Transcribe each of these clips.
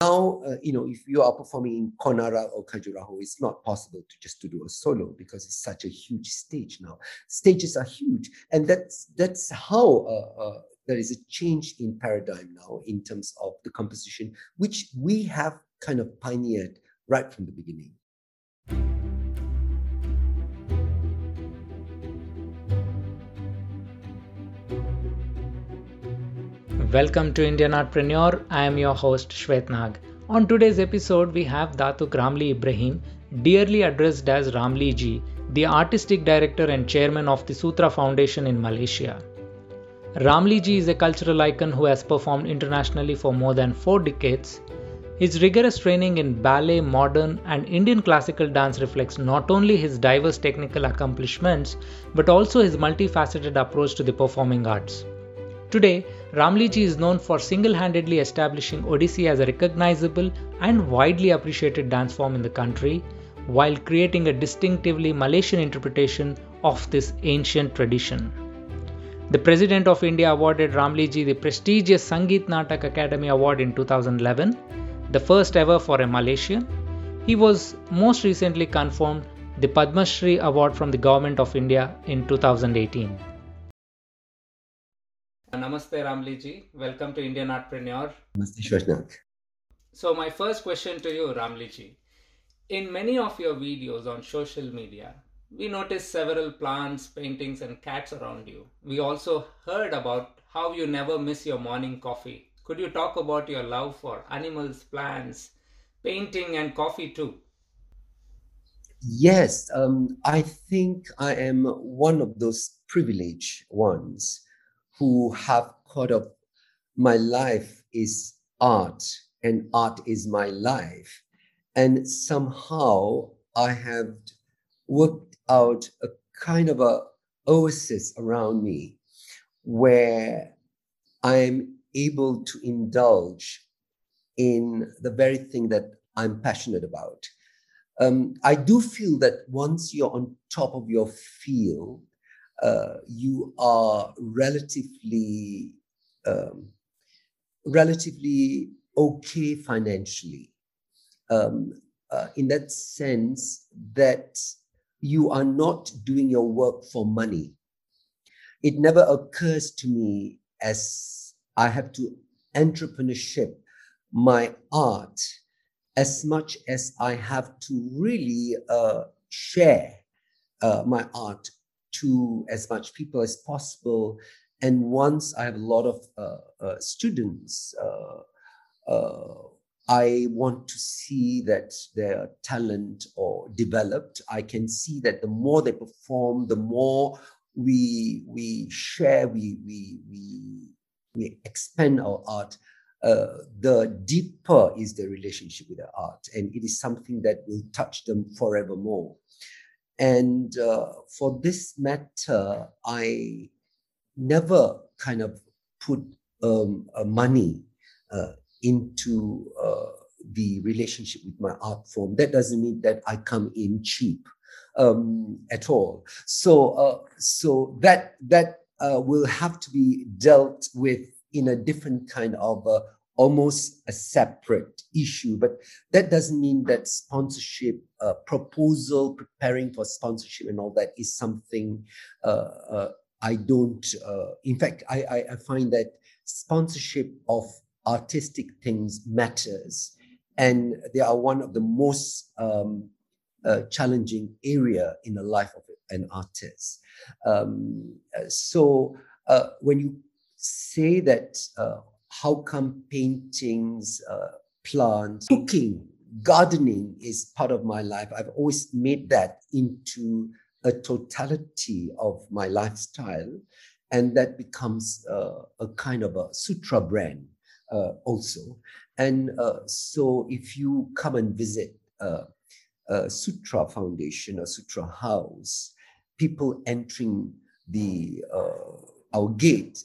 now, uh, you know, if you are performing in Konark or Khajuraho, it's not possible to just to do a solo because it's such a huge stage now. Stages are huge, and that's that's how uh, uh, there is a change in paradigm now in terms of the composition, which we have kind of pioneered right from the beginning. Welcome to Indian Artpreneur. I am your host Shwet Nag. On today's episode, we have Datuk Ramli Ibrahim, dearly addressed as Ramli Ji, the artistic director and chairman of the Sutra Foundation in Malaysia. Ramli Ji is a cultural icon who has performed internationally for more than four decades. His rigorous training in ballet, modern, and Indian classical dance reflects not only his diverse technical accomplishments but also his multifaceted approach to the performing arts. Today, Ramliji is known for single handedly establishing Odissi as a recognizable and widely appreciated dance form in the country, while creating a distinctively Malaysian interpretation of this ancient tradition. The President of India awarded Ramliji the prestigious Sangeet Natak Akademi Award in 2011, the first ever for a Malaysian. He was most recently confirmed the Padma Shri Award from the Government of India in 2018. Namaste Ramliji. Welcome to Indian Artpreneur. Namaste Shwet Nag. So my first question to you, Ramliji. In many of your videos on social media, we noticed several plants, paintings, and cats around you. We also heard about how you never miss your morning coffee. Could you talk about your love for animals, plants, painting, and coffee too? Yes, um, I think I am one of those privileged ones who have caught up my life is art and art is my life. And somehow I have worked out a kind of a oasis around me where I'm able to indulge in the very thing that I'm passionate about. Um, I do feel that once you're on top of your field, uh, you are relatively um, relatively okay financially. Um, uh, in that sense that you are not doing your work for money. It never occurs to me as i have to entrepreneurship my art as much as i have to really uh, share uh, my art to as much people as possible. And once I have a lot of uh, uh, students, uh, uh, I want to see that their talent or developed. I can see that the more they perform, the more we we share, we we we we expand our art. Uh, the deeper is the relationship with the art, and it is something that will touch them forevermore. And uh, for this matter, I never kind of put um, uh, money uh, into uh, the relationship with my art form. That doesn't mean that I come in cheap um, at all. So, uh, so that that uh, will have to be dealt with in a different kind of almost a separate issue. But that doesn't mean that sponsorship uh, proposal, preparing for sponsorship, and all that is something uh, uh, I don't. Uh, in fact, I, I, I, find that sponsorship of artistic things matters, and they are one of the most um, uh, challenging area in the life of an artist. Um, so uh, when you say that how come paintings, uh, plants, cooking, gardening is part of my life. I've always made that into a totality of my lifestyle. And that becomes uh, a kind of a sutra brand uh, also. And uh, so if you come and visit uh, Sutra Foundation or Sutra House, people entering the uh, our gate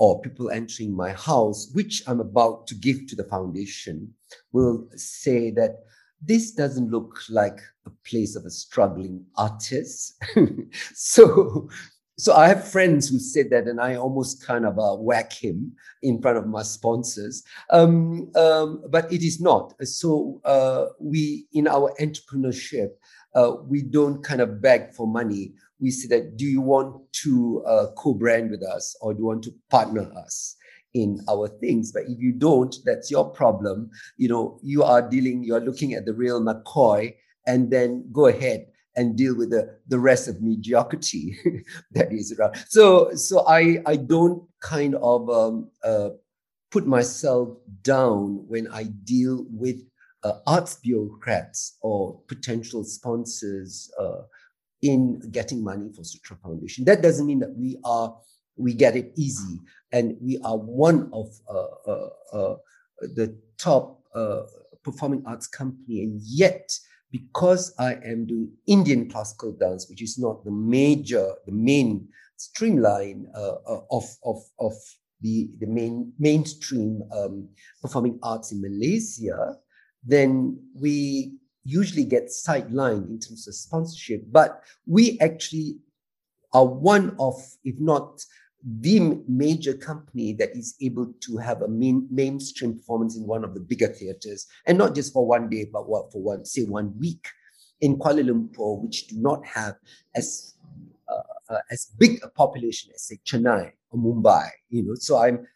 or people entering my house, which I'm about to give to the foundation, will say that this doesn't look like a place of a struggling artist. so, so I have friends who said that, and I almost kind of uh, whack him in front of my sponsors. Um, um, but it is not. So uh, we, in our entrepreneurship, uh, we don't kind of beg for money. We say that, do you want to uh, co-brand with us, or do you want to partner us? in our things but if you don't that's your problem you know you are dealing you're looking at the real mccoy and then go ahead and deal with the, the rest of mediocrity that is around. So, so I, I don't kind of um, uh, put myself down when I deal with uh, arts bureaucrats or potential sponsors uh, in getting money for Sutra Foundation. That doesn't mean that we are we get it easy, and we are one of uh, uh, uh, the top performing arts company, and yet because I am doing Indian classical dance, which is not the major, the main streamline uh, uh, of, of, of the, the main mainstream um, performing arts in Malaysia, then we usually get sidelined in terms of sponsorship. But we actually are one of, if not the major company that is able to have a main, mainstream performance in one of the bigger theaters, and not just for one day, but what for one, say one week in Kuala Lumpur, which do not have as uh, uh, as big a population as say Chennai or Mumbai. You know, so I'm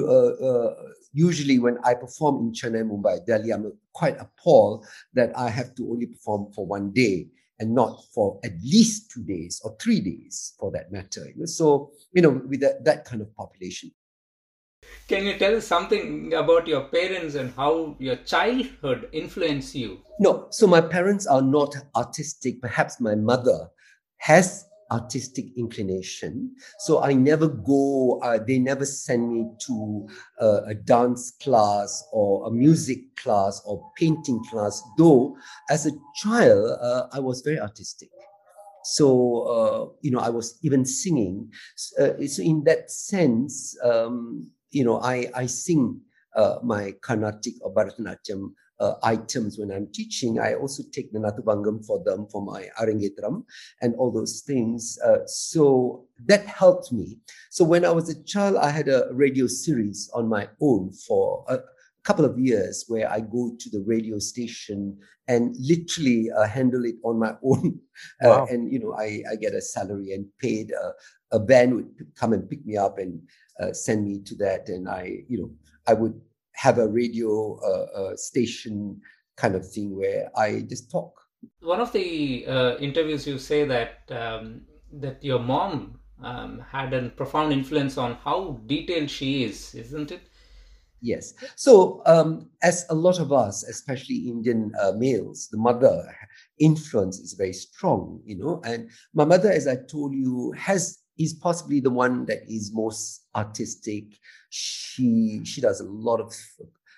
Uh, uh, usually when I perform in Chennai, Mumbai, Delhi, I'm quite appalled that I have to only perform for one day and not for at least two days or three days for that matter. So, you know, with that, that kind of population. Can you tell us something about your parents and how your childhood influenced you? No, so my parents are not artistic. Perhaps my mother has artistic inclination. So I never go, uh, they never send me to uh, a dance class or a music class or painting class, though as a child, uh, I was very artistic. So, uh, you know, I was even singing. Uh, so in that sense, um, you know, I, I sing uh, my Carnatic or Bharatanatyam uh, items when I'm teaching. I also take the Nattuvangam for them for my Arangetram and all those things. Uh, so that helped me. So when I was a child, I had a radio series on my own for a couple of years where I go to the radio station and literally uh, handle it on my own. Uh, wow. and, you know, I, I get a salary and paid. Uh, a band would come and pick me up and uh, send me to that. And I, you know, I would have a radio uh, uh, station kind of thing where I just talk. One of the uh, interviews, you say that um, that your mom um, had a profound influence on how detailed she is, isn't it? Yes. So, um, as a lot of us, especially Indian uh, males, the mother influence is very strong, you know. And my mother, as I told you, has is possibly the one that is most artistic. She she does a lot of.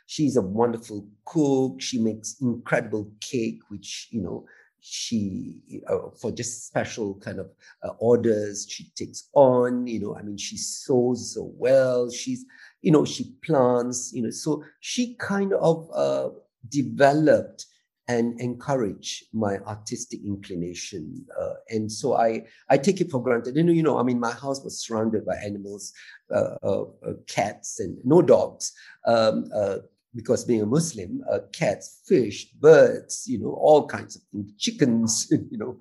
She's a wonderful cook. She makes incredible cake, which you know she uh, for just special kind of uh, orders she takes on. You know, I mean, she sews so well. She's you know she plants. You know, so she kind of uh, developed and encourage my artistic inclination. Uh, and so I, I take it for granted. And, you know, I mean, my house was surrounded by animals, uh, uh, uh cats and no dogs. Um, uh, because being a Muslim, uh, cats, fish, birds, you know, all kinds of things, chickens, you know.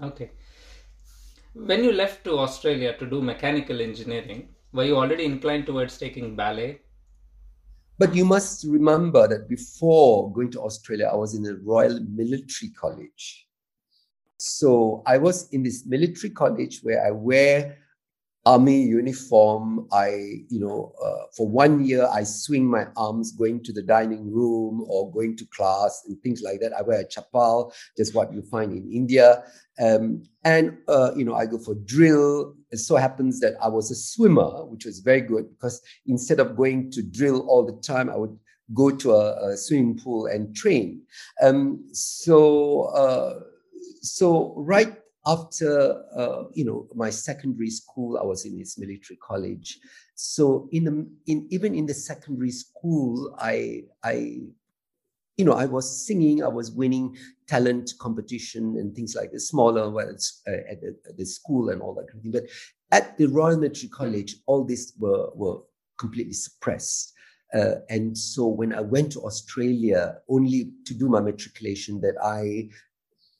Okay. When you left to Australia to do mechanical engineering, were you already inclined towards taking ballet but you must remember that before going to Australia, I was in a Royal Military College. So I was in this military college where I wear army uniform. I, you know, uh, for one year, I swing my arms going to the dining room or going to class and things like that. I wear a chapal, just what you find in India. Um, and, uh, you know, I go for drill. It so happens that I was a swimmer, which was very good because instead of going to drill all the time, I would go to a, a swimming pool and train. Um, so, uh, so right after uh, you know my secondary school i was in this military college so in the in even in the secondary school i i you know, I was singing, I was winning talent competition and things like this, smaller ones uh, at, the, at, the, school and all that kind of thing. But at the Royal Military College, all this were, were completely suppressed. Uh, and so when I went to Australia only to do my matriculation, that I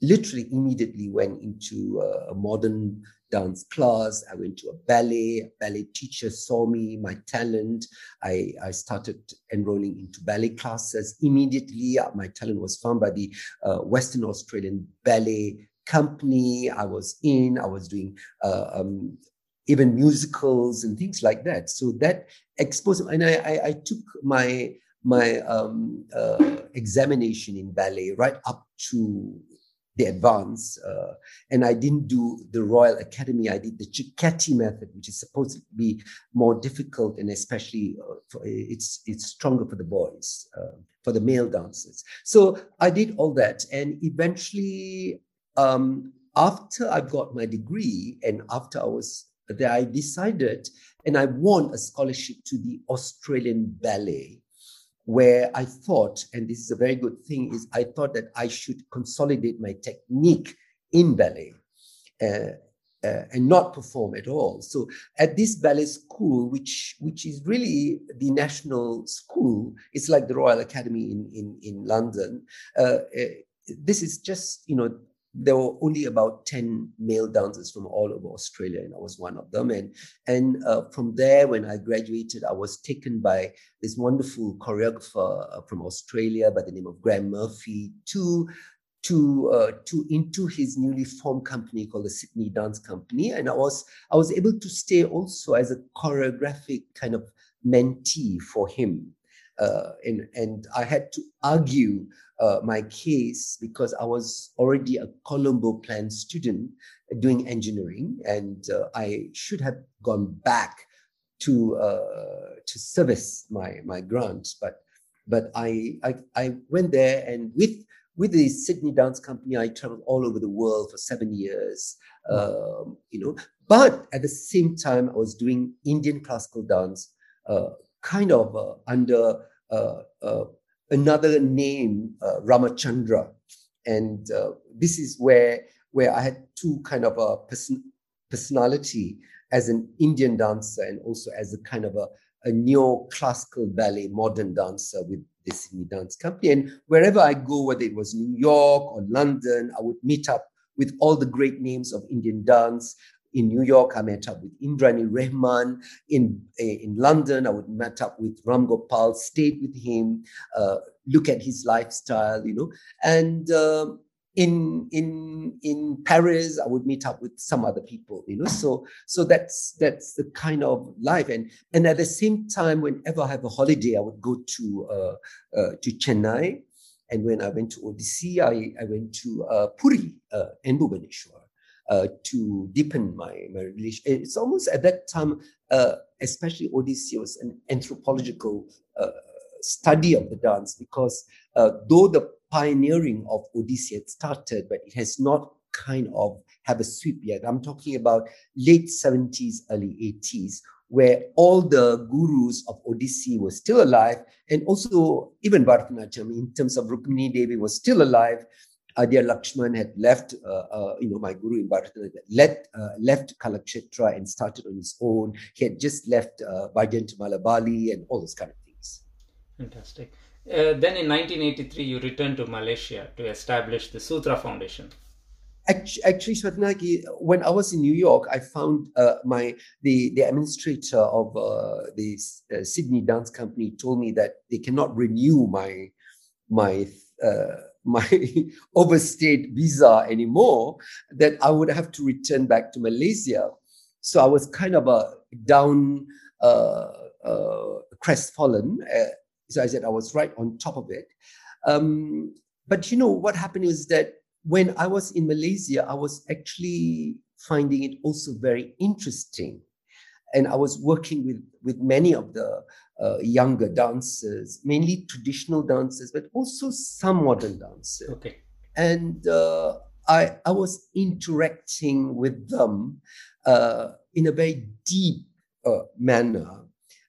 literally immediately went into a modern dance class. I went to a ballet. A ballet teacher saw me, my talent. I, I started enrolling into ballet classes. Immediately, uh, my talent was found by the uh, Western Australian Ballet Company. I was in, I was doing uh, um, even musicals and things like that. So that exposed, and I, I, I took my my um, uh, examination in ballet right up to the advance. Uh, and I didn't do the Royal Academy. I did the Cecchetti method, which is supposed to be more difficult and especially uh, for, it's it's stronger for the boys, uh, for the male dancers. So I did all that, and eventually, um, after I got my degree and after I was there, I decided, and I won a scholarship to the Australian Ballet where I thought, and this is a very good thing, is I thought that I should consolidate my technique in ballet uh, uh, and not perform at all. So at this ballet school, which which is really the national school, it's like the Royal Academy in in in London. Uh, uh this is just you know there were only about 10 male dancers from all over Australia, and I was one of them. And, and uh, from there, when I graduated, I was taken by this wonderful choreographer uh, from Australia by the name of Graeme Murphy to to uh, to into his newly formed company called the Sydney Dance Company, and I was I was able to stay also as a choreographic kind of mentee for him, uh, and and I had to argue uh, my case because I was already a Colombo Plan student doing engineering, and uh, I should have gone back to uh, to service my my grant, but but I, I I went there and with with the Sydney Dance Company, I traveled all over the world for seven years. Um, you know, but at the same time, I was doing Indian classical dance, uh, kind of uh, under uh, uh another name, uh, Ramachandra. And uh, this is where, where I had two kind of a person, personality as an Indian dancer and also as a kind of a, a neo-classical ballet modern dancer with the Sydney Dance Company. And wherever I go, whether it was New York or London, I would meet up with all the great names of Indian dance in New York, I met up with Indrani Rahman. In, eh, in London, I would met up with Ram Gopal, stayed with him, uh, look at his lifestyle, you know. And uh, in in in Paris, I would meet up with some other people, you know. So so that's that's the kind of life. And and at the same time, whenever I have a holiday, I would go to uh, uh to Chennai. And when I went to Odissi, I, I went to uh, Puri uh, and Bhubaneswar uh, to deepen my, my relation. It's almost at that time, uh, especially was an anthropological uh, study of the dance because uh, though the pioneering of had started, but it has not kind of have a sweep yet. I'm talking about late 70s, early 80s, where all the gurus of Odissi were still alive, and also even Bharatanatyam, in terms of Rukmini Devi, was still alive. Adyar Lakshman had left, uh, uh, you know, my guru in Bharatanatyam, left, uh, left Kalakshetra and started on his own. He had just left uh, Vyjayanthimala Bali and all those kind of things. Fantastic. Uh, then in 1983, you returned to Malaysia to establish the Sutra Foundation. Actually, Swatnaki, when I was in New York, I found uh, my the the administrator of uh, the Sydney Dance Company told me that they cannot renew my my uh, my overstayed visa anymore, that I would have to return back to Malaysia. So I was kind of a down, uh, uh, crestfallen. Uh, so I said I was right on top of it. Um, but you know what happened is that when I was in Malaysia, I was actually finding it also very interesting and I was working with with many of the uh, younger dancers, mainly traditional dancers, but also some modern dancers. Okay. And uh, I I was interacting with them uh, in a very deep uh, manner.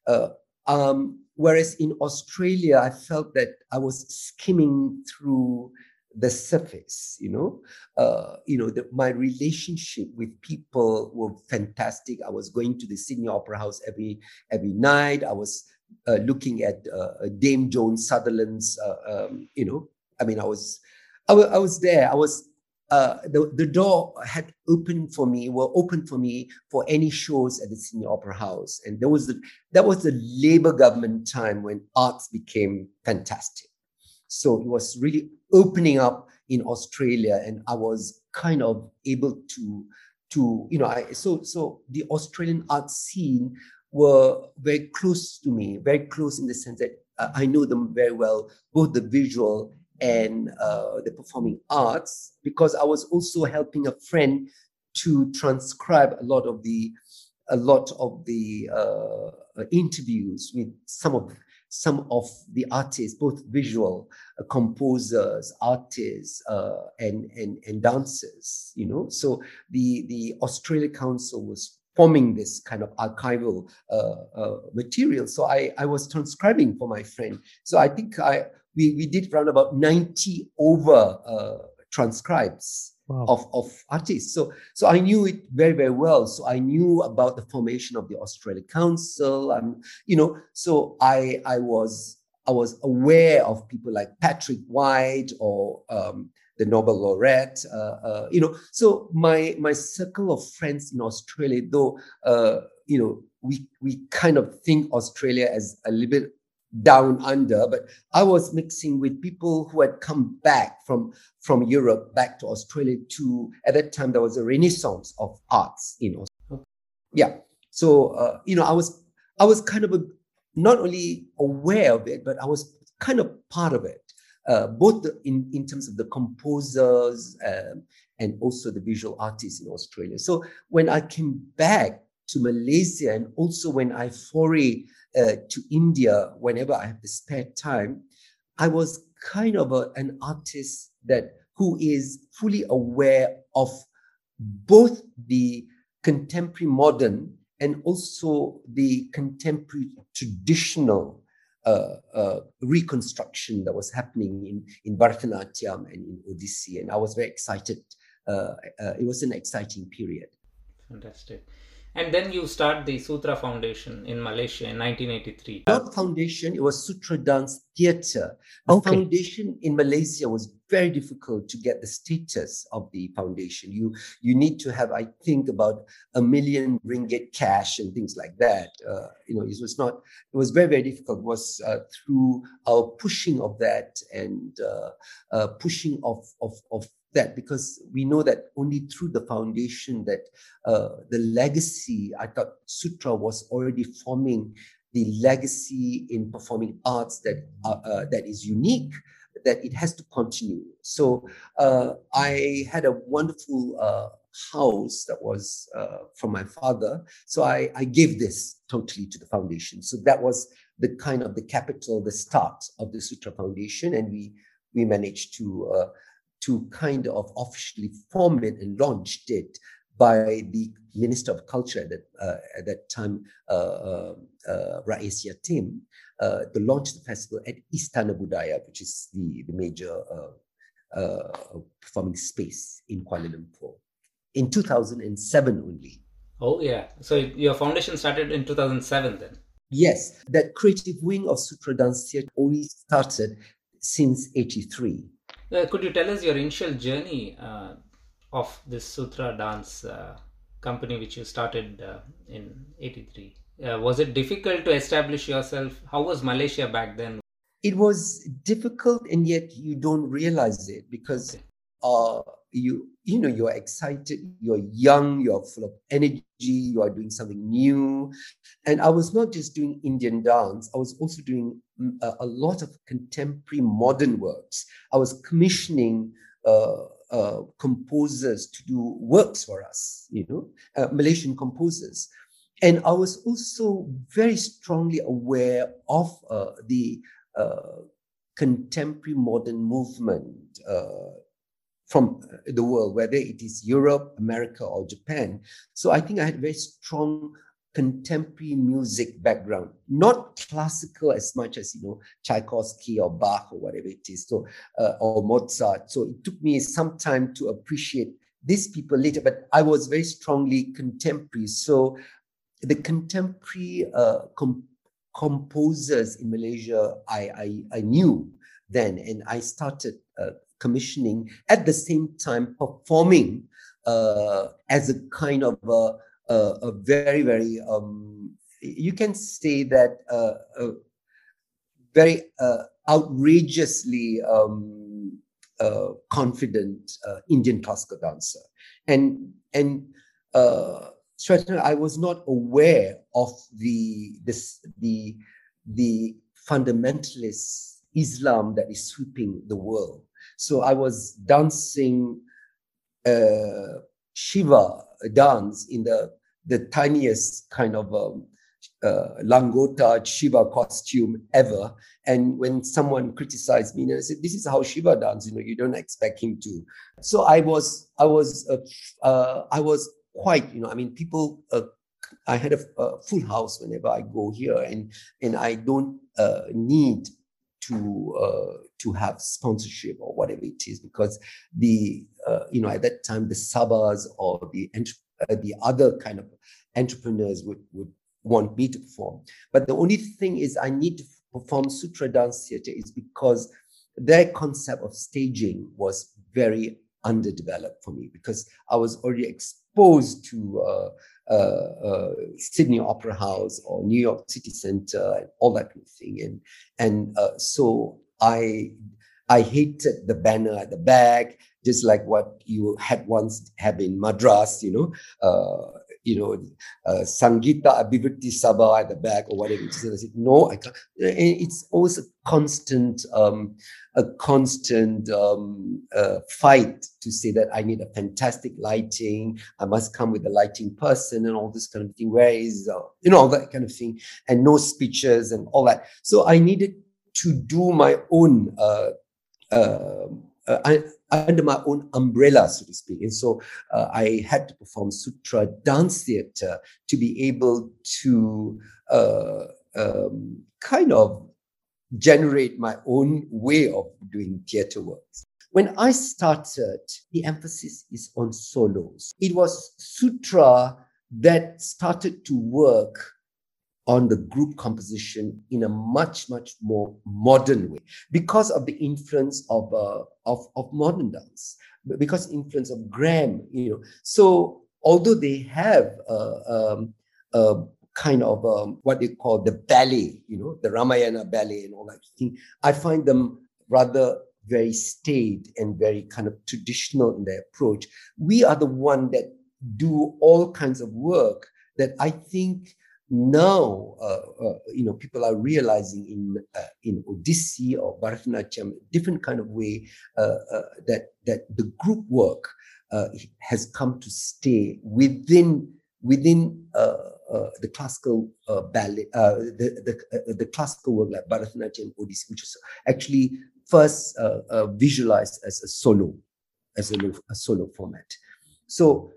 Uh, um, whereas in Australia, I felt that I was skimming through the surface you know? Uh, you know the, my relationship with people were fantastic. I was going to the sydney opera house every every night. I was uh, looking at uh, dame joan sutherland's uh, um, you know i mean i was I, w- I was there. I was uh, the, the door had opened for me were open for me for any shows at the Sydney Opera House, and there was the that was the Labor government time when arts became fantastic. So it was really opening up in Australia, and I was kind of able to to you know I so so the Australian art scene were very close to me, very close in the sense that uh, I know them very well, both the visual and uh, the performing arts, because I was also helping a friend to transcribe a lot of the a lot of the uh, interviews with some of some of the artists, both visual uh, composers, artists, uh, and, and and dancers. You know, so the the Australia Council was forming this kind of archival uh, uh, material. So I I was transcribing for my friend. So I think I we we did around about ninety over uh, transcribes wow. of, of artists. So, so I knew it very, very well. So I knew about the formation of the Australia Council. and you know, so I, I was, I was aware of people like Patrick White or um, the Nobel laureate. Uh, uh, you know, so my my circle of friends in Australia, though, uh, you know, we we kind of think Australia as a little bit down under, but I was mixing with people who had come back from, from Europe back to Australia to, at that time, there was a renaissance of arts in Australia. Yeah. So, uh, you know, I was, I was kind of a, not only aware of it, but I was kind of part of it, uh, both the, in, in terms of the composers um, and also the visual artists in Australia. So when I came back to Malaysia and also when I foray uh, to India whenever I have the spare time, I was kind of a, an artist that who is fully aware of both the contemporary modern and also the contemporary traditional uh, uh, reconstruction that was happening in, in Bharatanatyam and in Odissi. And I was very excited. Uh, uh it was an exciting period. Fantastic. And then you start the Sutra Foundation in Malaysia in 1983. Not foundation, it was Sutra Dance Theatre. The okay. foundation in Malaysia was very difficult to get the status of the foundation. You you need to have, I think, about a million ringgit cash and things like that. Uh, you know, it was not. It was very very difficult. It was uh, through our pushing of that and uh, uh pushing of of of that because we know that only through the foundation that uh, the legacy, I thought Sutra was already forming the legacy in performing arts that uh, uh, that is unique, that it has to continue. So uh, I had a wonderful uh, house that was uh, from my father. So I, I gave this totally to the foundation. So that was the kind of the capital, the start of the Sutra Foundation, and we we managed to to kind of officially form it and launched it by the Minister of Culture at that, uh, at that time, uh, uh, uh Rais Yatim, uh, to launch the festival at Istana Budaya, which is the, the major uh, uh, performing space in Kuala Lumpur, in 2007 only. Oh, yeah. So your foundation started in 2007 then? Yes. That creative wing of Sutra Dance Theatre only started since 83. Uh, could you tell us your initial journey uh, of this Sutra dance uh, company which you started uh, in 83? Uh, was it difficult to establish yourself? How was Malaysia back then? It was difficult, and yet you don't realize it because okay. Uh, you you know you're excited you're young you're full of energy you are doing something new. And i was not just doing indian dance i was also doing mm, a, a lot of contemporary modern works. I was commissioning uh, uh, composers to do works for us you know uh, malaysian composers. And i was also very strongly aware of uh, the uh, contemporary modern movement from the world, whether it is Europe, America, or Japan. So I think I had very strong contemporary music background, not classical as much as you know Tchaikovsky or Bach or whatever it is, so uh, or Mozart. So it took me some time to appreciate these people later, but I was very strongly contemporary. So the contemporary uh, com- composers in Malaysia, I, I, I knew then, and I started uh, commissioning at the same time performing uh, as a kind of a, a, a very, very, um, you can say that uh, a very uh, outrageously um, uh, confident uh, Indian classical dancer. And, and uh, I was not aware of the, this, the, the fundamentalist Islam that is sweeping the world. So I was dancing uh, Shiva dance in the, the tiniest kind of um, uh, Langota Shiva costume ever. And when someone criticized me, and I said, "This is how Shiva dance. You know, you don't expect him to." So I was, I was, uh, uh, I was quite, you know, I mean, people. Uh, I had a, a, full house whenever I go here, and and I don't uh, need to uh, to have sponsorship or whatever it is because the you know at that time the sabas or the the other kind of entrepreneurs would would want me to perform. But the only thing is, I need to perform Sutra dance theater is because their concept of staging was very underdeveloped for me because I was already exposed to uh, uh, uh, Sydney Opera House or New York City Center and all that kind of thing, and and uh, so I I hated the banner at the back, just like what you had once have in Madras, you know, uh, you know, uh, Sangita Abhivritti Sabha at the back or whatever. And I said, no, I can't. It's always a constant, um, a constant um, uh, fight to say that I need a fantastic lighting. I must come with a lighting person and all this kind of thing. Where is, uh, you know, all that kind of thing, and no speeches and all that. So I needed to do my own. Uh, uh, uh under my own umbrella, so to speak. And so uh, I had to perform sutra dance theater to be able to uh, um, kind of generate my own way of doing theater work. When I started, the emphasis is on solos. It was sutra that started to work on the group composition in a much much more modern way because of the influence of uh, of, of modern dance because influence of Graeme you know. So although they have a, um, a kind of um, what they call the ballet you know the Ramayana ballet and all that thing I find them rather very staid and very kind of traditional in their approach. We are the one that do all kinds of work that I think now uh, uh, you know people are realizing in uh, in Odissi or Bharatanatyam different kind of way uh, uh, that that the group work uh, has come to stay within within the classical ballet the the, the classical work like Bharatanatyam Odissi which is actually first visualized as a solo as a, a solo format. So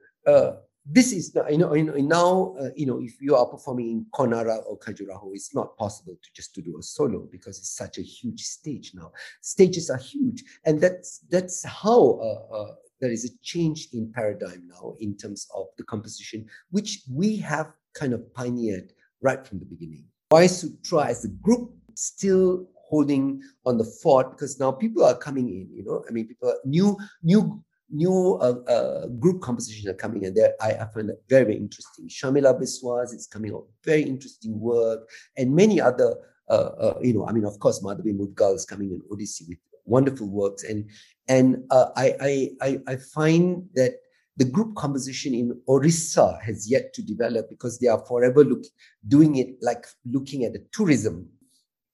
this is not, you know, you know now uh, you know if you are performing in Konark or Khajuraho, it's not possible to just to do a solo because it's such a huge stage now. Stages are huge, and that's that's how uh, uh, there is a change in paradigm now in terms of the composition, which we have kind of pioneered right from the beginning. Why Sutra as a group still holding on the fort because now people are coming in. You know, I mean, people new new new uh, uh, group compositions are coming and there I, I, find that very, very interesting. Sharmila Biswas is coming out very interesting work and many other, uh, uh you know, I mean, of course, Madhavi Mudgal is coming in Odissi with wonderful works. And, and uh, I, I, I find that the group composition in Orissa has yet to develop because they are forever look, doing it like looking at the tourism.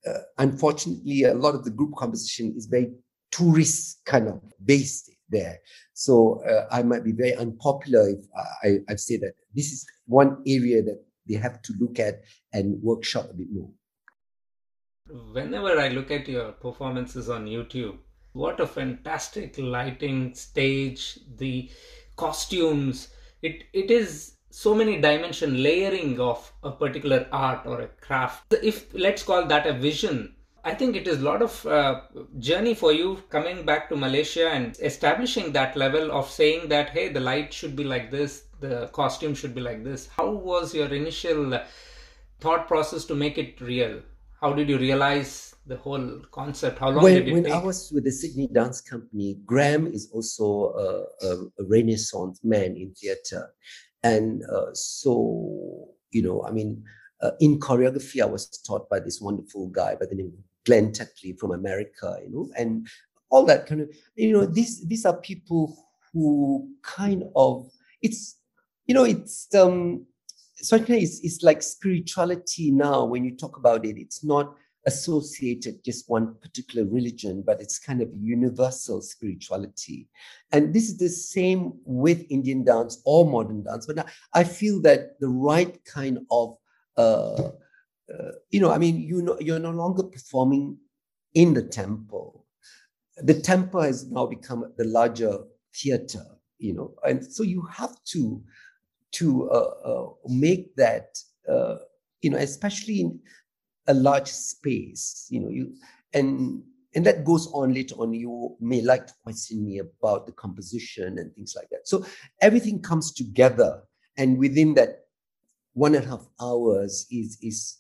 Uh, unfortunately, a lot of the group composition is very tourist kind of based there. So uh, I might be very unpopular if I, I say that this is one area that they have to look at and workshop a bit more. Whenever I look at your performances on YouTube, what a fantastic lighting, stage, the costumes. It it is so many dimension layering of a particular art or a craft if let's call that a vision i think it is a lot of uh, journey for you coming back to malaysia and establishing that level of saying that hey the light should be like this the costume should be like this. How was your initial thought process to make it real? How did you realize the whole concept? How long when, did it when take i was with the sydney dance company graeme is also a, a, a renaissance man in theater. And uh, so, you know, I mean, uh, in choreography, I was taught by this wonderful guy by the name of Glen Tetley from America, you know, and all that kind of, you know, these these are people who kind of, it's, you know, it's um, certainly it's, it's like spirituality now. When you talk about it, it's not associated just one particular religion, but it's kind of universal spirituality. And this is the same with Indian dance or modern dance. But I feel that the right kind of, uh, uh, you know, I mean, you know, you're no longer performing in the temple. The temple has now become the larger theater, you know, and so you have to to uh, uh make that, uh, you know, especially in a large space you know you and and that goes on later on you may like to question me about the composition and things like that so everything comes together and within that one and a half hours is is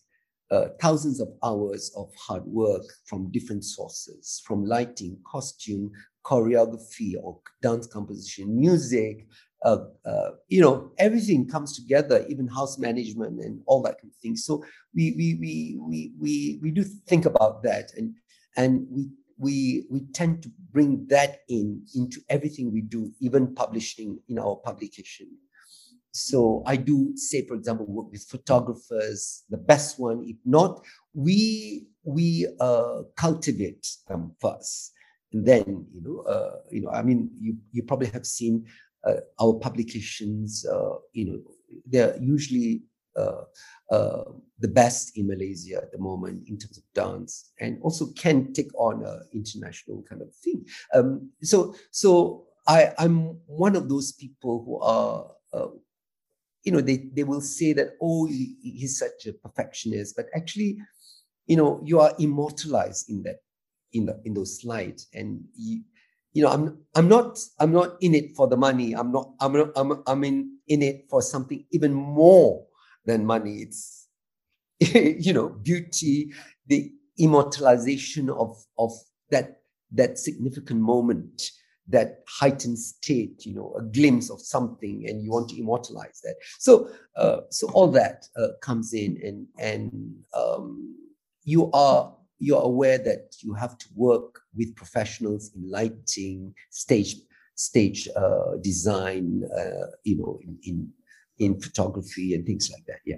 uh, thousands of hours of hard work from different sources from lighting costume choreography or dance composition music uh, uh, you know, everything comes together, even house management and all that kind of thing. So we we we we we we do think about that, and and we we we tend to bring that in into everything we do, even publishing in our publication. So I do say, for example, work with photographers. The best one, if not, we we uh, cultivate them first, and then you know, uh, you know, I mean, you you probably have seen uh, our publications, uh, you know, they're usually uh, the best in Malaysia at the moment in terms of dance, and also can take on an international kind of thing. Um, so, so I, I'm one of those people who are you know, they, they will say that, oh, he, he's such a perfectionist, but actually, you know, you are immortalized in that, in the, in those slides, and you, you know, I'm I'm not I'm not in it for the money. I'm not I'm not, I'm I'm in in it for something even more than money. It's you know, beauty, the immortalization of of that that significant moment, that heightened state, you know, a glimpse of something, and you want to immortalize that. So uh, so all that uh, comes in, and and um, you are you're aware that you have to work with professionals in lighting, stage stage uh, design, uh, you know, in, in, in photography and things like that. Yeah.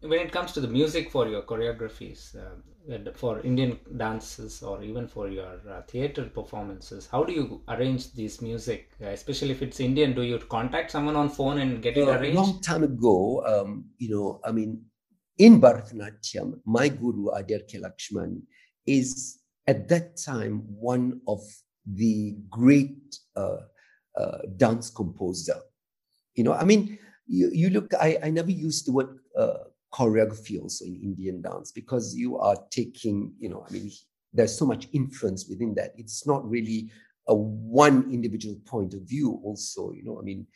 When it comes to the music for your choreographies, uh, for Indian dances, or even for your uh, theater performances, how do you arrange this music? Uh, especially if it's Indian, do you contact someone on phone and get it arranged? A long time ago, um, you know, I mean, in Bharatanatyam, my guru, Adyar K. Lakshman, is at that time one of the great uh, uh, dance composer. You know, I mean, you, you look, I, I never used the word uh, choreography also in Indian dance because you are taking, you know, I mean, there's so much influence within that. It's not really a one individual point of view also, you know, I mean,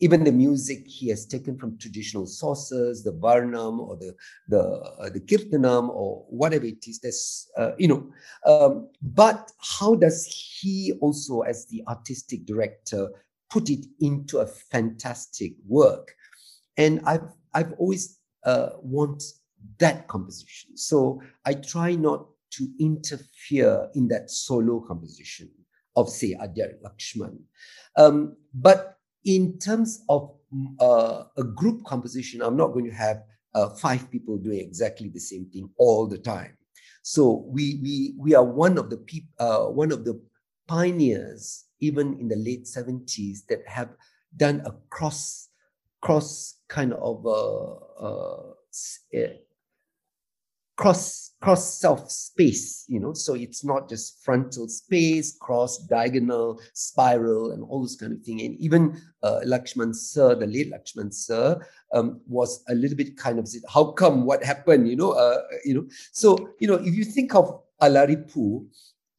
even the music he has taken from traditional sources, the varnam or the the uh, the kirtanam or whatever it is. That's uh, you know, um, but how does he also, as the artistic director, put it into a fantastic work? And I've I've always uh, want that composition. So I try not to interfere in that solo composition of say Adyar Lakshman. Um, but in terms of uh, a group composition, I'm not going to have uh, five people doing exactly the same thing all the time. So we we we are one of the peop, uh, one of the pioneers, even in the late 70s, that have done a cross cross kind of uh, uh, cross cross self space you know? So it's not just frontal space cross diagonal spiral and all this kind of thing. And even uh, lakshman sir the late lakshman sir um, was a little bit kind of said how come? What happened? You know uh, you know? So you know if you think of alaripu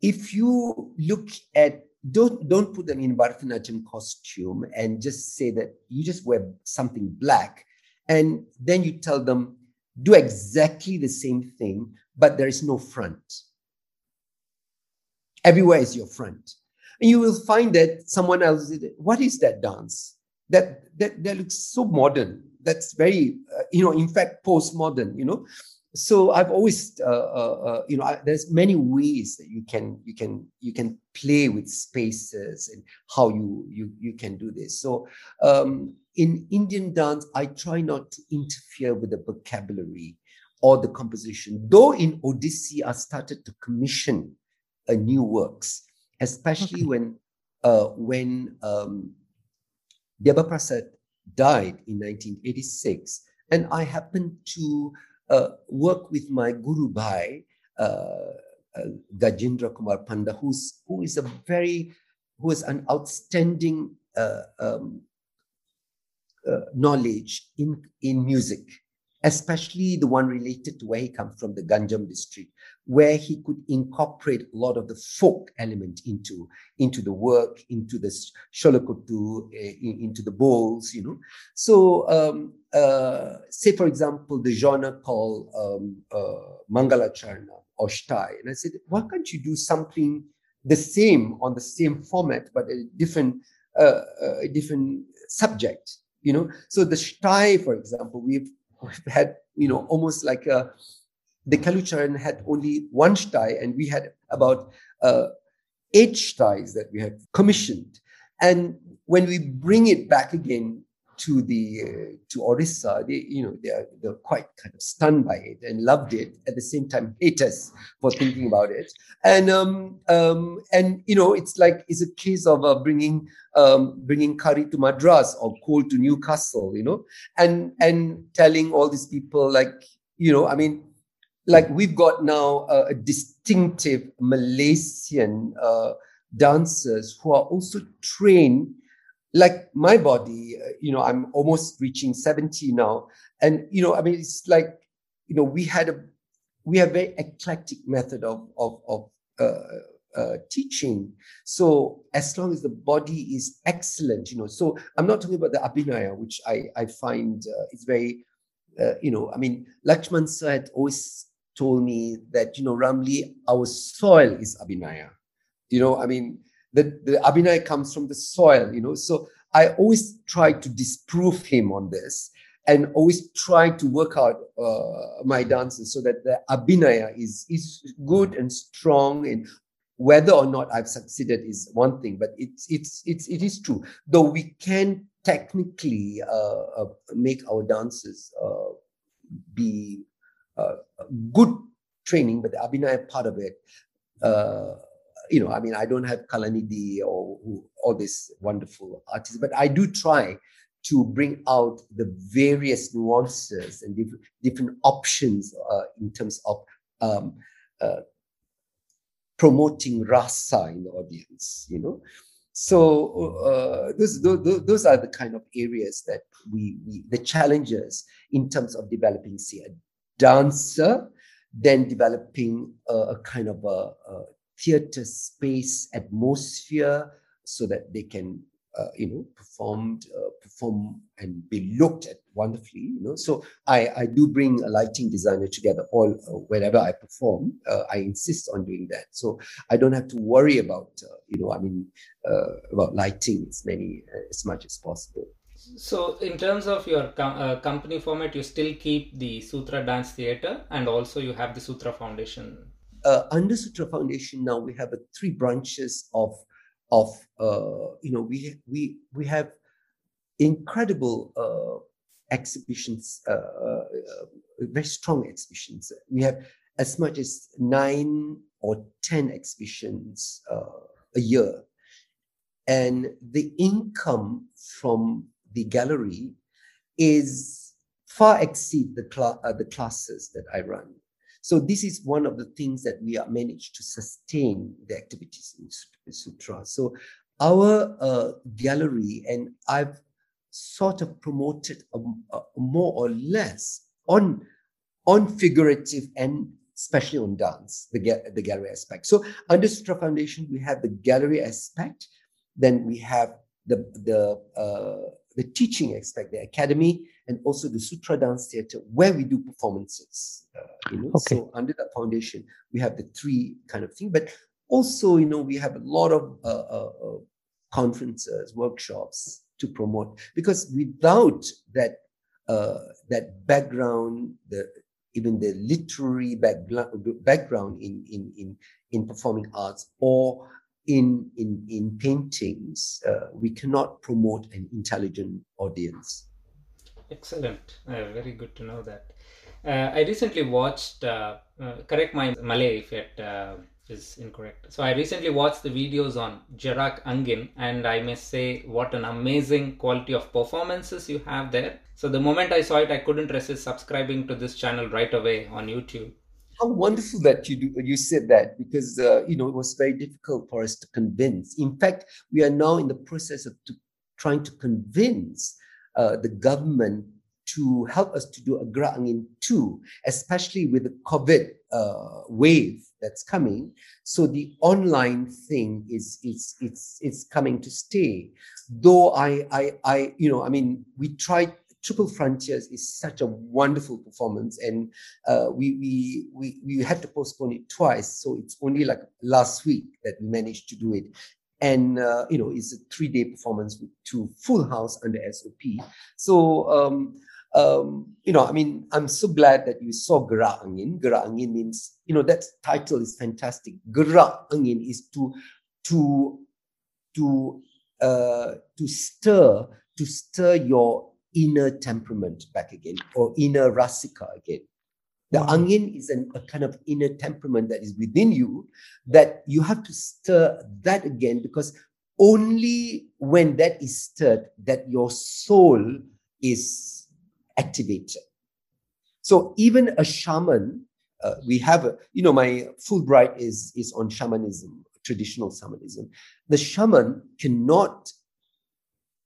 if you look at don't don't put them in Bharatanatyam costume and just say that you just wear something black and then you tell them do exactly the same thing, but there is no front. Everywhere is your front. And you will find that someone else, what is that dance? That, that, that looks so modern. That's very, uh, you know, in fact, postmodern, you know so I've always, uh, uh, uh, you know, I, there's many ways that you can you can you can play with spaces and how you you you can do this. So um, in Indian dance, I try not to interfere with the vocabulary or the composition. Though in Odissi, I started to commission uh, new works, especially okay. when uh, when um, Deba Prasad died in 1986, and I happened to work with my Guru Bhai, uh, uh, Gajendra Kumar Panda, who's, who is a very, who is an outstanding uh, um, uh, knowledge in, in music especially the one related to where he comes from, the Ganjam district, where he could incorporate a lot of the folk element into, into the work, into the sholakotu, uh, into the bowls, you know. So, um, uh, say, for example, the genre called um, uh, Mangalacharan or Shtai. And I said, why can't you do something the same on the same format, but a different, uh, a different subject? You know, so the Shtai, for example, we've we've had, you know, almost like a, the Kelucharan had only one shtai, and we had about uh, eight shtais that we had commissioned. And when we bring it back again to the uh, to Orissa, they you know they are they're quite kind of stunned by it and loved it. At the same time, hate us for thinking about it. And um um and you know it's like it's a case of uh, bringing um bringing curry to Madras or coal to Newcastle, you know, and and telling all these people like you know I mean like we've got now a, a distinctive Malaysian uh, dancers who are also trained like my body, uh, you know, I'm almost reaching 70 now. And, you know, I mean, it's like, you know, we had a, we have very eclectic method of, of, of uh, uh, teaching. So as long as the body is excellent, you know, so I'm not talking about the abhinaya, which I, I find uh, is very, uh, you know, I mean, Lakshman sir had always told me that, you know, Ramli, our soil is abhinaya. You know, I mean, the, the Abhinay comes from the soil, you know. So I always try to disprove him on this and always try to work out uh, my dances so that the Abhinaya is, is good and strong and whether or not I've succeeded is one thing, but it's it's it's it is true. Though we can technically uh, uh, make our dances uh, be good training, but the Abhinaya part of it uh, you know, I mean, I don't have Kalanidhi or all these wonderful artists, but I do try to bring out the various nuances and diff- different options uh, in terms of um, uh, promoting rasa in the audience, you know. So uh, those, those, those are the kind of areas that we, we, the challenges in terms of developing, say, a dancer, then developing a, a kind of a, a theater space atmosphere so that they can uh, you know performed uh, perform and be looked at wonderfully you know. So i i do bring a lighting designer together all uh, wherever i perform uh, i insist on doing that. So i don't have to worry about uh, you know i mean uh, about lighting as many as much as possible so in terms of your com- company format you still keep the sutra dance theater and also you have the sutra foundation uh, under Sutra Foundation now we have uh, three branches of of uh, you know we we we have incredible uh, exhibitions, uh, uh, very strong exhibitions. We have as much as nine or ten exhibitions a year, and the income from the gallery is far exceed the cl- the classes that I run. So this is one of the things that we are managed to sustain the activities in Sutra. So our uh, gallery, and I've sort of promoted a, a more or less on on figurative and especially on dance, the, the gallery aspect. So under Sutra Foundation, we have the gallery aspect, then we have the the uh, the teaching aspect, the academy, and also the Sutra Dance Theatre, where we do performances. Uh, you know, okay. so under that foundation, we have the three kind of thing. But also, you know, we have a lot of uh, uh, uh conferences, workshops to promote because without that uh, that background, the even the literary background in, in, in, in performing arts or in, in, in paintings, uh, we cannot promote an intelligent audience. Excellent. Uh, very good to know that. Uh, I recently watched, uh, uh, correct my Malay if it uh, is incorrect. So I recently watched the videos on Gerak Angin, and I must say, what an amazing quality of performances you have there. So the moment I saw it, I couldn't resist subscribing to this channel right away on YouTube. How wonderful that you do, you said that because uh, you know it was very difficult for us to convince. In fact, we are now in the process of to, trying to convince uh, the government to help us to do a Angin 2, especially with the COVID uh, wave that's coming. So the online thing is it's it's it's coming to stay. Though I I I you know I mean we tried Triple Frontiers is such a wonderful performance, and uh, we, we we we had to postpone it twice. So it's only like last week that we managed to do it, and uh, you know it's a three day performance with two full house under SOP. So um, um, you know, I mean, I'm so glad that you saw Gerak Angin. Gerak Angin means, you know, that title is fantastic. Gerak Angin is to to to uh, to stir to stir your inner temperament back again or inner rasika again. The wow. angin is an, a kind of inner temperament that is within you that you have to stir that again because only when that is stirred that your soul is activated. So even a shaman, uh, we have, a, you know, my Fulbright is, is on shamanism, traditional shamanism. The shaman cannot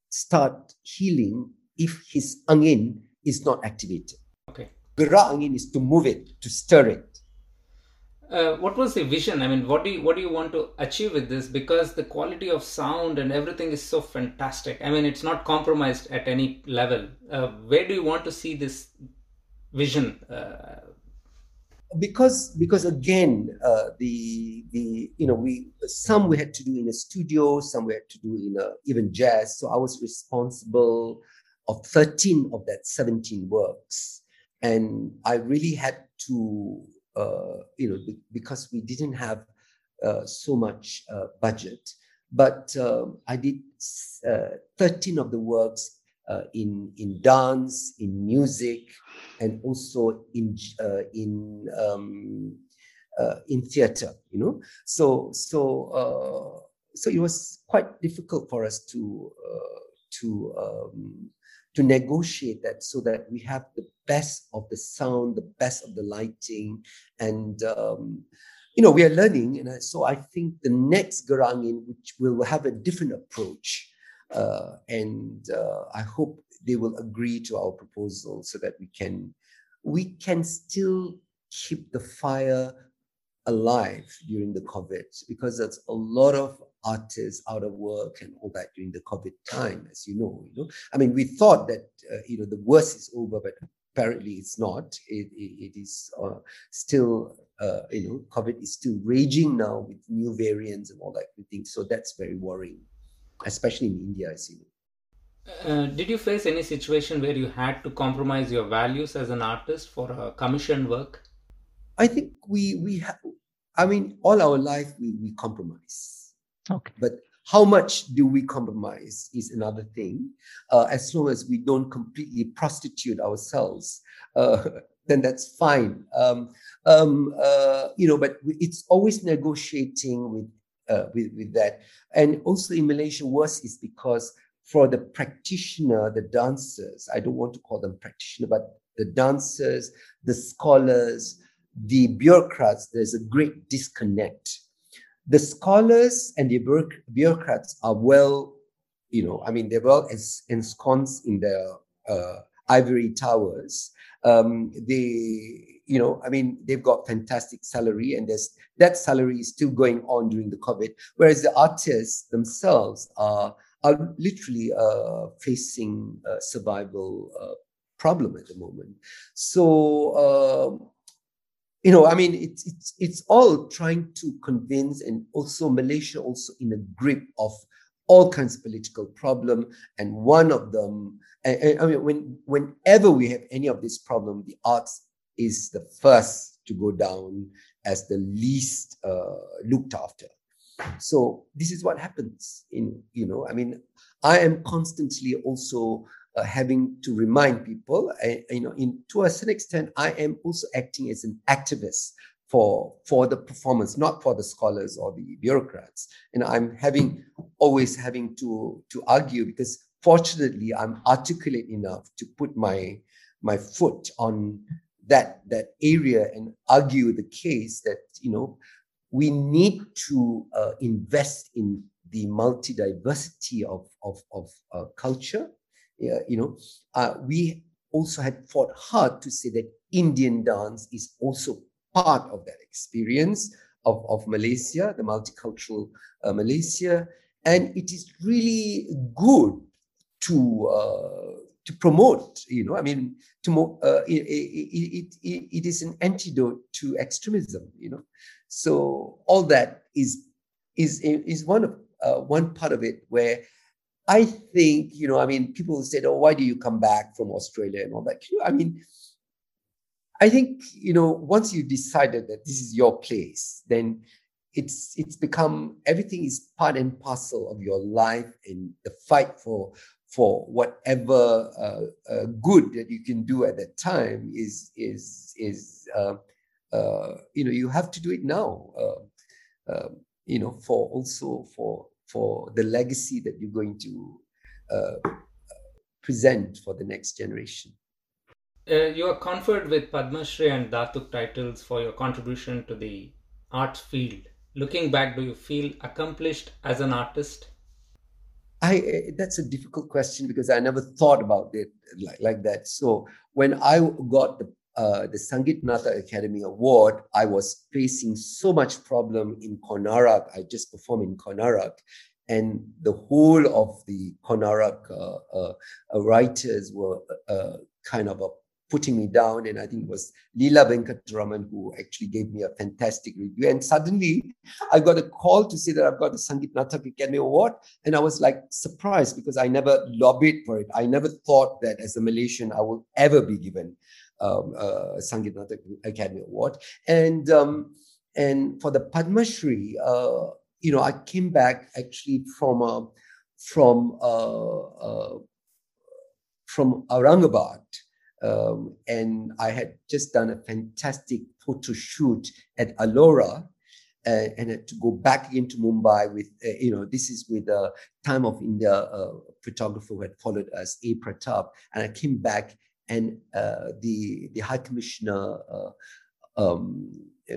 start healing if his angin is not activated. Okay. Gerak angin is to move it, to stir it. Uh, what was the vision? I mean, what do you what do you want to achieve with this? Because the quality of sound and everything is so fantastic. I mean, it's not compromised at any level. Uh, where do you want to see this vision? Uh, because because again, uh, the the you know we some we had to do in a studio, some we had to do in a, even jazz. So I was responsible of 13 of that 17 works. And I really had to, uh, you know, because we didn't have uh, so much uh, budget, but um, I did uh, 13 of the works uh, in, in dance, in music, and also in, uh, in, um, in theater, you know. So, so, so it was quite difficult for us to, to um, to negotiate that so that we have the best of the sound, the best of the lighting, and um, you know we are learning. And so I think the next Gerak Angin, which will have a different approach, uh, and uh, I hope they will agree to our proposal so that we can we can still keep the fire alive during the COVID because there's a lot of artists out of work and all that during the COVID time, as you know. You know, I mean, we thought that uh, you know the worst is over, but apparently it's not. It, it, it is uh, still uh, you know COVID is still raging now with new variants and all that thing. So that's very worrying, especially in India, I see. Uh, did you face any situation where you had to compromise your values as an artist for a commission work? I think we we have. I mean, all our life we we compromise. Okay. But how much do we compromise is another thing. Uh, as long as we don't completely prostitute ourselves, uh, then that's fine. Um, um, uh, you know, but it's always negotiating with, uh, with with that. And also in Malaysia, worse is because for the practitioner, the dancers, I don't want to call them practitioner, but the dancers, the scholars, the bureaucrats, there's a great disconnect. The scholars and the bureaucrats are well, you know, I mean, they're well ensconced in their uh, ivory towers. Um, they, you know, I mean, they've got fantastic salary, and there's that salary is still going on during the COVID. Whereas the artists themselves are are literally uh, facing a survival uh, problem at the moment. So. You know, I mean, it's it's it's all trying to convince, and also Malaysia also in a grip of all kinds of political problem, and one of them, I, I mean, when whenever we have any of this problem, the arts is the first to go down as the least uh, looked after. So this is what happens in you know. I mean, I am constantly also uh, having to remind people, I, you know, in to a certain extent, I am also acting as an activist for for the performance, not for the scholars or the bureaucrats. And I'm having always having to to argue because fortunately I'm articulate enough to put my my foot on that that area and argue the case that you know we need to uh, invest in the multi-diversity of, of, of uh, culture you know, uh, we also had fought hard to say that Indian dance is also part of that experience of, of Malaysia, the multicultural uh, Malaysia. And it is really good to uh, to promote, you know, I mean, to uh, it, it, it, it is an antidote to extremism, you know. So all that is is is one of uh, one part of it where I think, you know, I mean, people said, oh, why do you come back from Australia and all that? I mean, I think, you know, once you decided that this is your place, then it's it's become everything is part and parcel of your life and the fight for for whatever uh, uh, good that you can do at that time is is is uh, uh you know you have to do it now uh, um, you know for also for for the legacy that you're going to uh, present for the next generation. Uh, you are conferred with Padma Shri and Datuk titles for your contribution to the arts field. Looking back, do you feel accomplished as an artist? I, uh, that's a difficult question because I never thought about it like, like that. So when I got the uh, the Sangeet Natak Akademi Award, I was facing so much problem in Konark. I just performed in Konark, and the whole of the Konark uh, uh, uh writers were uh, kind of putting me down. And I think it was Leela Venkataraman who actually gave me a fantastic review. And suddenly I got a call to say that I've got the Sangeet Natak Akademi Award. And I was like surprised because I never lobbied for it. I never thought that as a Malaysian I would ever be given um, uh, Sangeet Natak Akademi Award. And um, and for the Padma Shri, uh, you know, I came back actually from uh, from uh, uh, from Aurangabad, um, and I had just done a fantastic photo shoot at Ellora, uh, and to go back into Mumbai with, uh, you know, this is with the Time of India uh, photographer who had followed us, A. Pratap, and I came back and uh, the the High Commissioner, uh, um,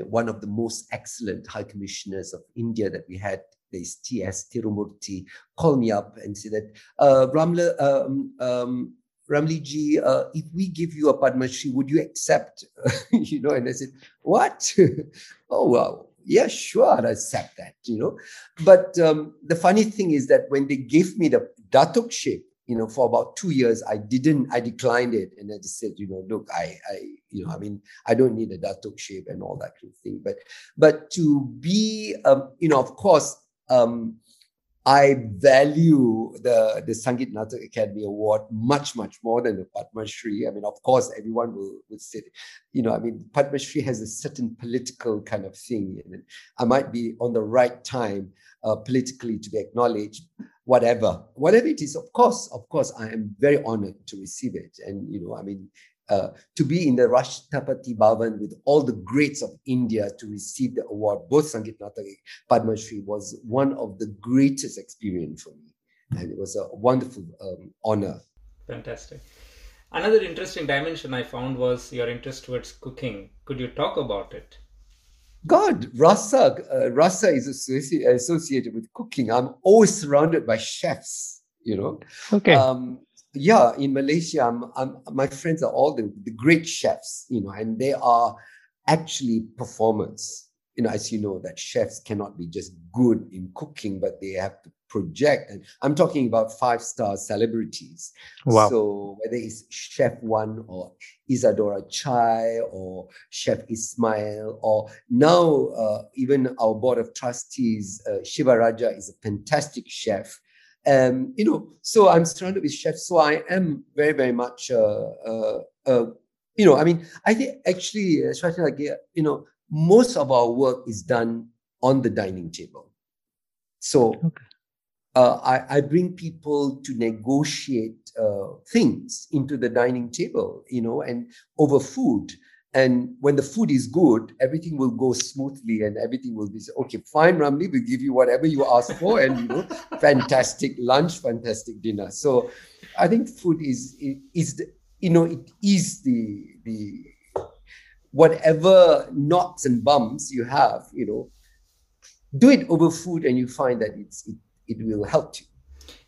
one of the most excellent High Commissioners of India that we had, this T.S. Tirumurti, called me up and said that uh, Ramla, um, um, Ramliji, uh, if we give you a Padma Shri, would you accept? you know, and I said, what? oh, wow. Yeah, sure, I accept that, you know. But um, the funny thing is that when they gave me the Datukship, you know, for about two years, I didn't, I declined it. And I just said, you know, look, I, I, you know, I mean, I don't need a Datukship and all that kind of thing. But, but to be, um, you know, of course, um, I value the, the Sangeet Natak Akademi Award much, much more than the Padma Shri. I mean, of course, everyone will, will say, you know, I mean, Padma Shri has a certain political kind of thing. And I might be on the right time uh, politically to be acknowledged whatever, whatever it is. Of course, of course, I am very honored to receive it. And, you know, I mean, uh, to be in the Rashtrapati Bhavan with all the greats of India to receive the award, both Sangeet Nataki, Padma Shri, was one of the greatest experience for me. And it was a wonderful um, honor. Fantastic. Another interesting dimension I found was your interest towards cooking. Could you talk about it? God, rasa, uh, rasa is associ- associated with cooking. I'm always surrounded by chefs, you know. Okay. Um, yeah, in Malaysia, I'm, I'm, my friends are all the, the great chefs, you know, and they are actually performers. You know, as you know, that chefs cannot be just good in cooking, but they have to project. And I'm talking about five star celebrities. Wow. So whether it's Chef Wan or Isadora Chai or Chef Ismail, or now uh, even our board of trustees, uh, Shiva Raja is a fantastic chef. Um, you know, so I'm surrounded with chefs. So I am very, very much, uh, uh, uh you know, I mean, I think actually, like, you know, most of our work is done on the dining table. So okay uh, I, I, bring people to negotiate uh, things into the dining table, you know, and over food. And when the food is good, everything will go smoothly and everything will be okay. Fine, Ramli, we'll give you whatever you ask for, and you know, fantastic lunch, fantastic dinner. So, I think food is is the you know it is the the whatever knots and bumps you have, you know, do it over food, and you find that it's it, it will help you.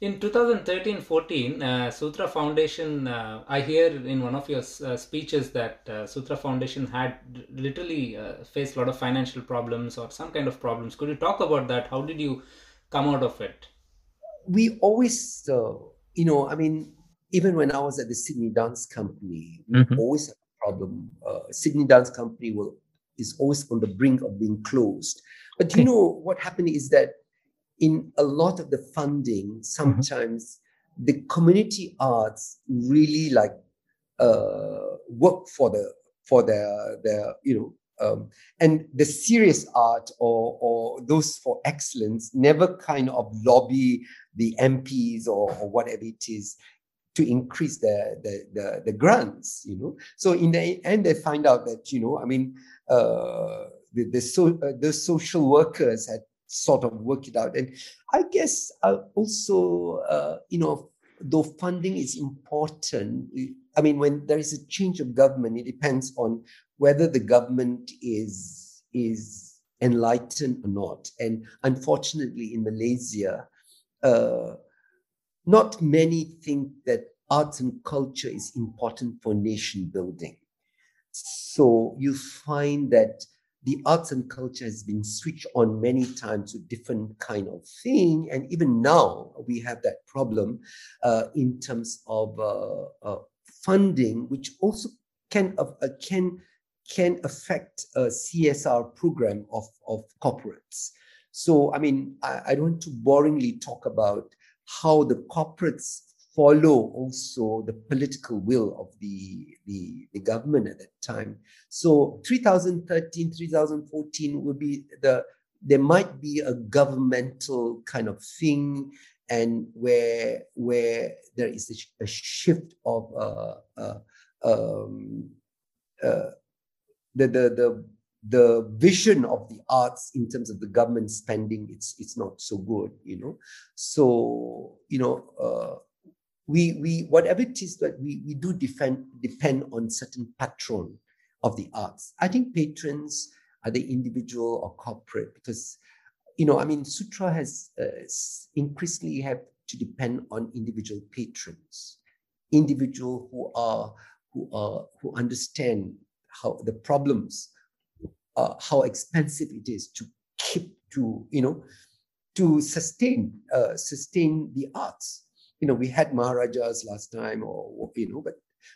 In 2013-14, uh, Sutra Foundation, uh, I hear in one of your uh, speeches that uh, Sutra Foundation had literally uh, faced a lot of financial problems or some kind of problems. Could you talk about that? How did you come out of it? We always, uh, you know, I mean, even when I was at the Sydney Dance Company, we mm-hmm. always have a problem. Sydney Dance Company will is always on the brink of being closed. But you know what happened is that in a lot of the funding, mm-hmm. sometimes mm-hmm. the community arts really like uh, work for the for their their you know um, and the serious art or or those for excellence never kind of lobby the MPs or, or whatever it is to increase the, the, the the grants you know so in the end they find out that you know i mean uh, the the, so, uh, the social workers had sort of work it out. And I guess uh, also, uh, you know, though funding is important, I mean, when there is a change of government, it depends on whether the government is is enlightened or not. And unfortunately, in Malaysia, uh, not many think that arts and culture is important for nation building. So you find that the arts and culture has been switched on many times to different kind of thing and even now we have that problem uh, in terms of uh, uh, funding which also can uh, can can affect a csr program of, of corporates. So i mean I, I don't want to boringly talk about how the corporates follow also the political will of the, the, the government at that time. So 2013, 2014 would be the, there might be a governmental kind of thing and where, where there is a, a shift of uh, uh, um, uh, the, the, the, the vision of the arts in terms of the government spending it's it's not so good you know so you know uh, we, we whatever it is that we, we do defend, depend on certain patron of the arts. I think patrons are the individual or corporate because, you know, I mean, Sutra has uh, increasingly have to depend on individual patrons, individual who are who are who understand how the problems, uh, how expensive it is to keep to you know to sustain uh, sustain the arts you know, we had Maharajas last time, or, you know, but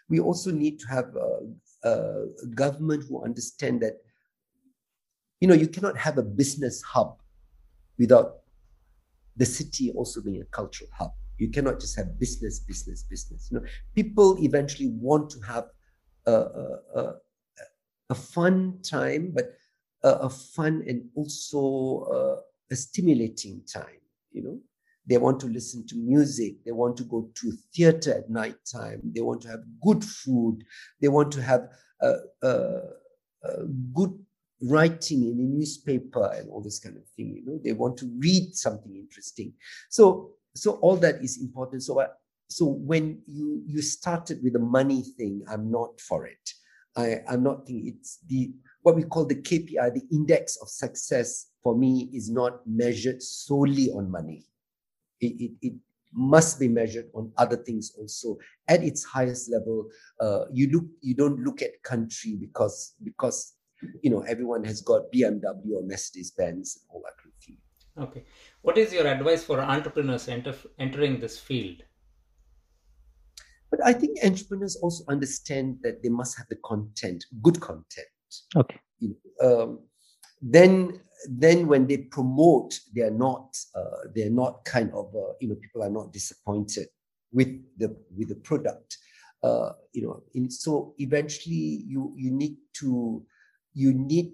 we also need to have a, a government who understand that, you know, you cannot have a business hub without the city also being a cultural hub. You cannot just have business, business, business. You know, people eventually want to have a, a, a fun time, but a, fun and also uh, a stimulating time. You know, they want to listen to music. They want to go to theater at night time. They want to have good food. They want to have a, a, a good writing in a newspaper and all this kind of thing. You know, they want to read something interesting. So, so all that is important. So, I, so when you you started with the money thing, I'm not for it. I, I'm not thinking it's the what we call the KPI, the index of success for me is not measured solely on money. It, it, it must be measured on other things also at its highest level. Uh, you look you don't look at country because because you know everyone has got BMW or Mercedes Benz and all that kind of thing. Okay, what is your advice for entrepreneurs enter, entering this field? But I think entrepreneurs also understand that they must have the content, good content. Okay. You Um, then, then when they promote, they are not, uh, they are not kind of, uh, you know, people are not disappointed with the with the product. Uh, you know, so eventually you you need to you need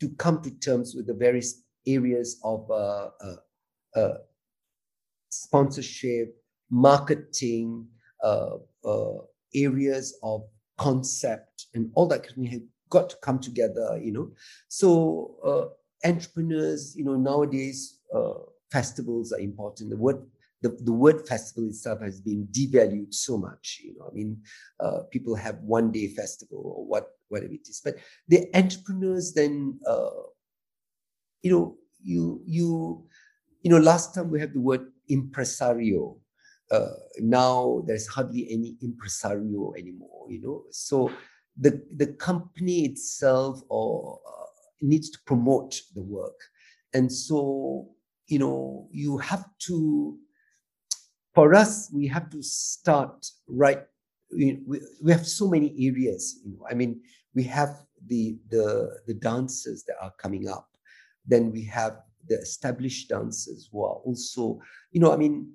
to come to terms with the various areas of uh, uh, uh, sponsorship, marketing, areas of concept and all that kind of got to come together, you know. So uh, entrepreneurs, you know, nowadays festivals are important. The word the, the word festival itself has been devalued so much. You know, I mean, uh, people have one day festival or what whatever it is. But the entrepreneurs then, uh, you know, you you you know, last time we had the word impresario uh, now there's hardly any impresario anymore you know so the the company itself or uh, needs to promote the work. And so you know you have to for us we have to start right we, we, we have so many areas you know. I mean we have the the the dancers that are coming up. Then we have the established dancers who are also you know i mean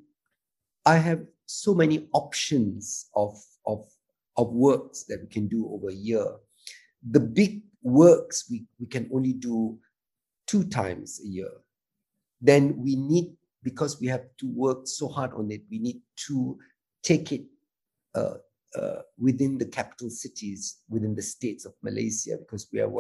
I have so many options of, of, of works that we can do over a year. The big works we, we can only do two times a year. Then we need, because we have to work so hard on it, we need to take it uh, uh, within the capital cities, within the states of Malaysia, because we are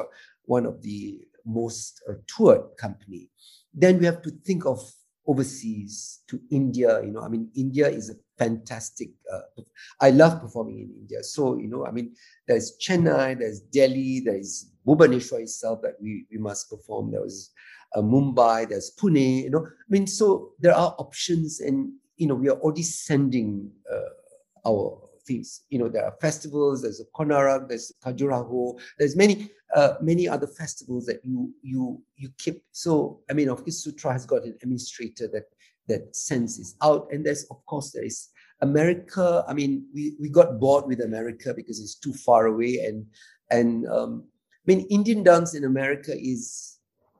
one of the most uh, toured company. Then we have to think of overseas to India. You know, I mean, India is a fantastic. Uh, I love performing in India. So you know, I mean, there's Chennai, there's Delhi, there's Bhubaneswar itself that we we must perform. There was uh, Mumbai, there's Pune. You know, I mean, so there are options, and you know, we are already sending uh, our things. You know, there are festivals. There's a Konark. There's Khajuraho. There's many uh, many other festivals that you you you keep. So I mean, of course, Sutra has got an administrator that that sends this out, and there's of course there is America. I mean, we we got bored with America because it's too far away, and and um, I mean, Indian dance in America is,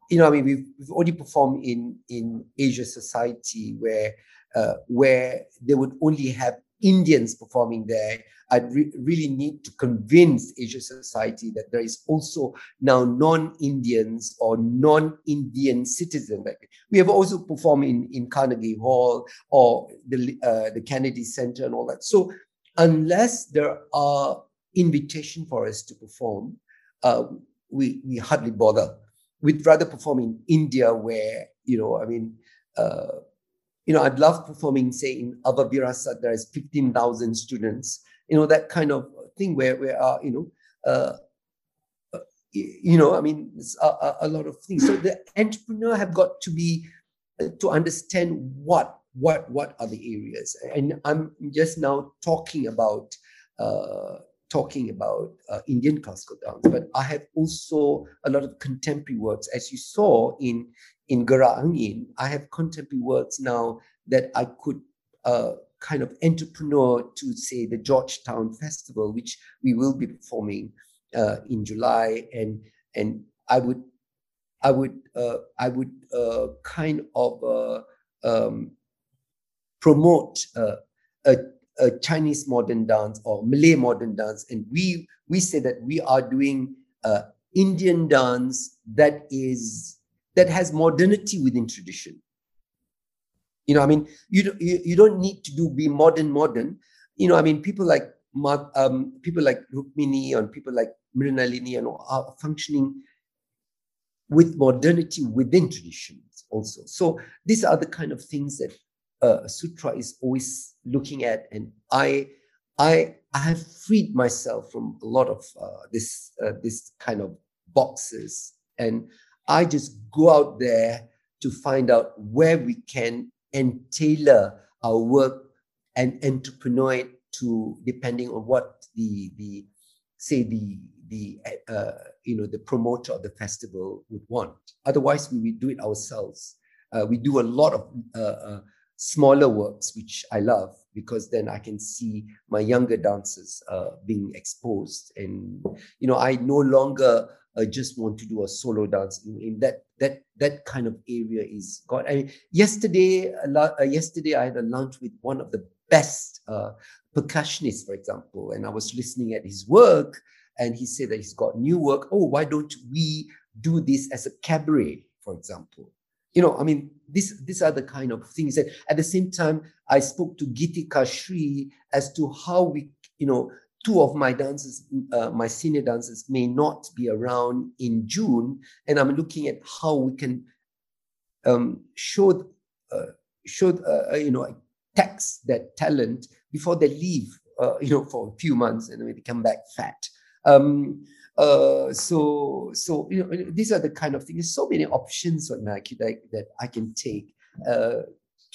you know, I mean, we've, we've already performed in in Asia Society where uh, where they would only have Indians performing there. I re- really need to convince Asian Society that there is also now non-Indians or non-Indian citizens. We have also performed in, in Carnegie Hall or the, uh, the Kennedy Center and all that. So unless there are invitation for us to perform, uh, we, we hardly bother. We'd rather perform in India where, you know, I mean, uh, you know, I'd love performing, say, in Ava Virasat, there is 15,000 students, you know, that kind of thing where, where uh, you know, uh, uh you know, I mean, a, a, a, lot of things. So the entrepreneur have got to be, uh, to understand what, what, what are the areas. And I'm just now talking about, uh, talking about uh, Indian classical dance, but I have also a lot of contemporary works, as you saw in in Gerak Angin. I have contemporary works now that I could uh, kind of entrepreneur to say the Georgetown Festival, which we will be performing uh, in July, and and I would I would uh, I would uh, kind of uh, um, promote uh, a a Chinese modern dance or Malay modern dance, and we we say that we are doing Indian dance that is that has modernity within tradition. You know, I mean, you you, you don't need to do be modern modern. You know, I mean, people like um, people like Rukmini and people like Mrinalini and are functioning with modernity within traditions also. So these are the kind of things that uh, sutra is always looking at, and I, I, I have freed myself from a lot of uh, this uh, this kind of boxes, and I just go out there to find out where we can and tailor our work and entrepreneur it to depending on what the the say the the uh, you know the promoter of the festival would want. Otherwise, we would do it ourselves. Uh, we do a lot of uh, uh, smaller works, which I love because then I can see my younger dancers uh, being exposed, and you know I no longer uh, just want to do a solo dance. In, in, that that that kind of area is gone. I mean, yesterday, yesterday I had a lunch with one of the best percussionists, for example, and I was listening at his work and he said that he's got new work. Oh, why don't we do this as a cabaret, for example? You know, I mean, this, these are the kind of things that at the same time, I spoke to Gitika Shri as to how we, you know, two of my dancers, uh, my senior dancers may not be around in June. And I'm looking at how we can um, show, uh, show uh, you know, tax that talent before they leave, uh, you know, for a few months and then they come back fat. Um, uh, so, so you know, these are the kind of things. There's so many options on Nike that, that I can take uh,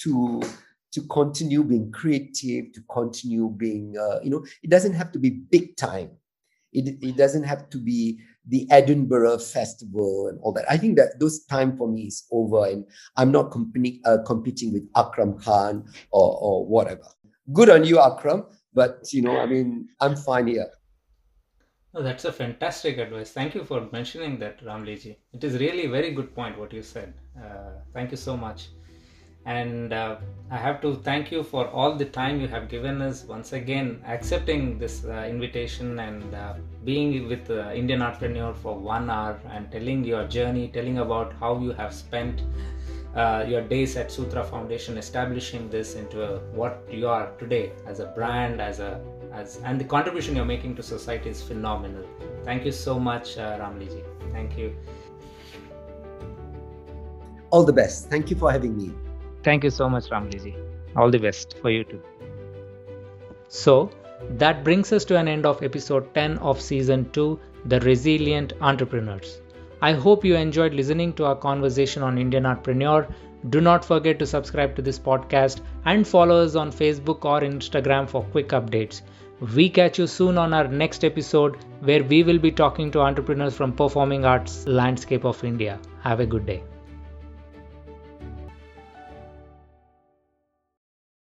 to to continue being creative, to continue being, uh, you know, it doesn't have to be big time. It, it doesn't have to be the Edinburgh Festival and all that. I think that those time for me is over, and I'm not competing uh, competing with Akram Khan or or whatever. Good on you, Akram, but you know, I mean, I'm fine here. Oh, that's a fantastic advice. Thank you for mentioning that, Ramliji. It is really a very good point what you said. Uh, thank you so much. And uh, I have to thank you for all the time you have given us once again, accepting this uh, invitation and uh, being with Indian Entrepreneur for one hour and telling your journey, telling about how you have spent uh, your days at Sutra Foundation, establishing this into a, what you are today as a brand, as a as and the contribution you're making to society is phenomenal. Thank you so much, uh, Ramliji. Thank you. All the best. Thank you for having me. Thank you so much, Ramliji. All the best for you too. So, that brings us to an end of episode 10 of season 2 The Resilient Entrepreneurs. I hope you enjoyed listening to our conversation on Indian Entrepreneur. Do not forget to subscribe to this podcast and follow us on Facebook or Instagram for quick updates. We catch you soon on our next episode where we will be talking to entrepreneurs from performing arts landscape of India. Have a good day.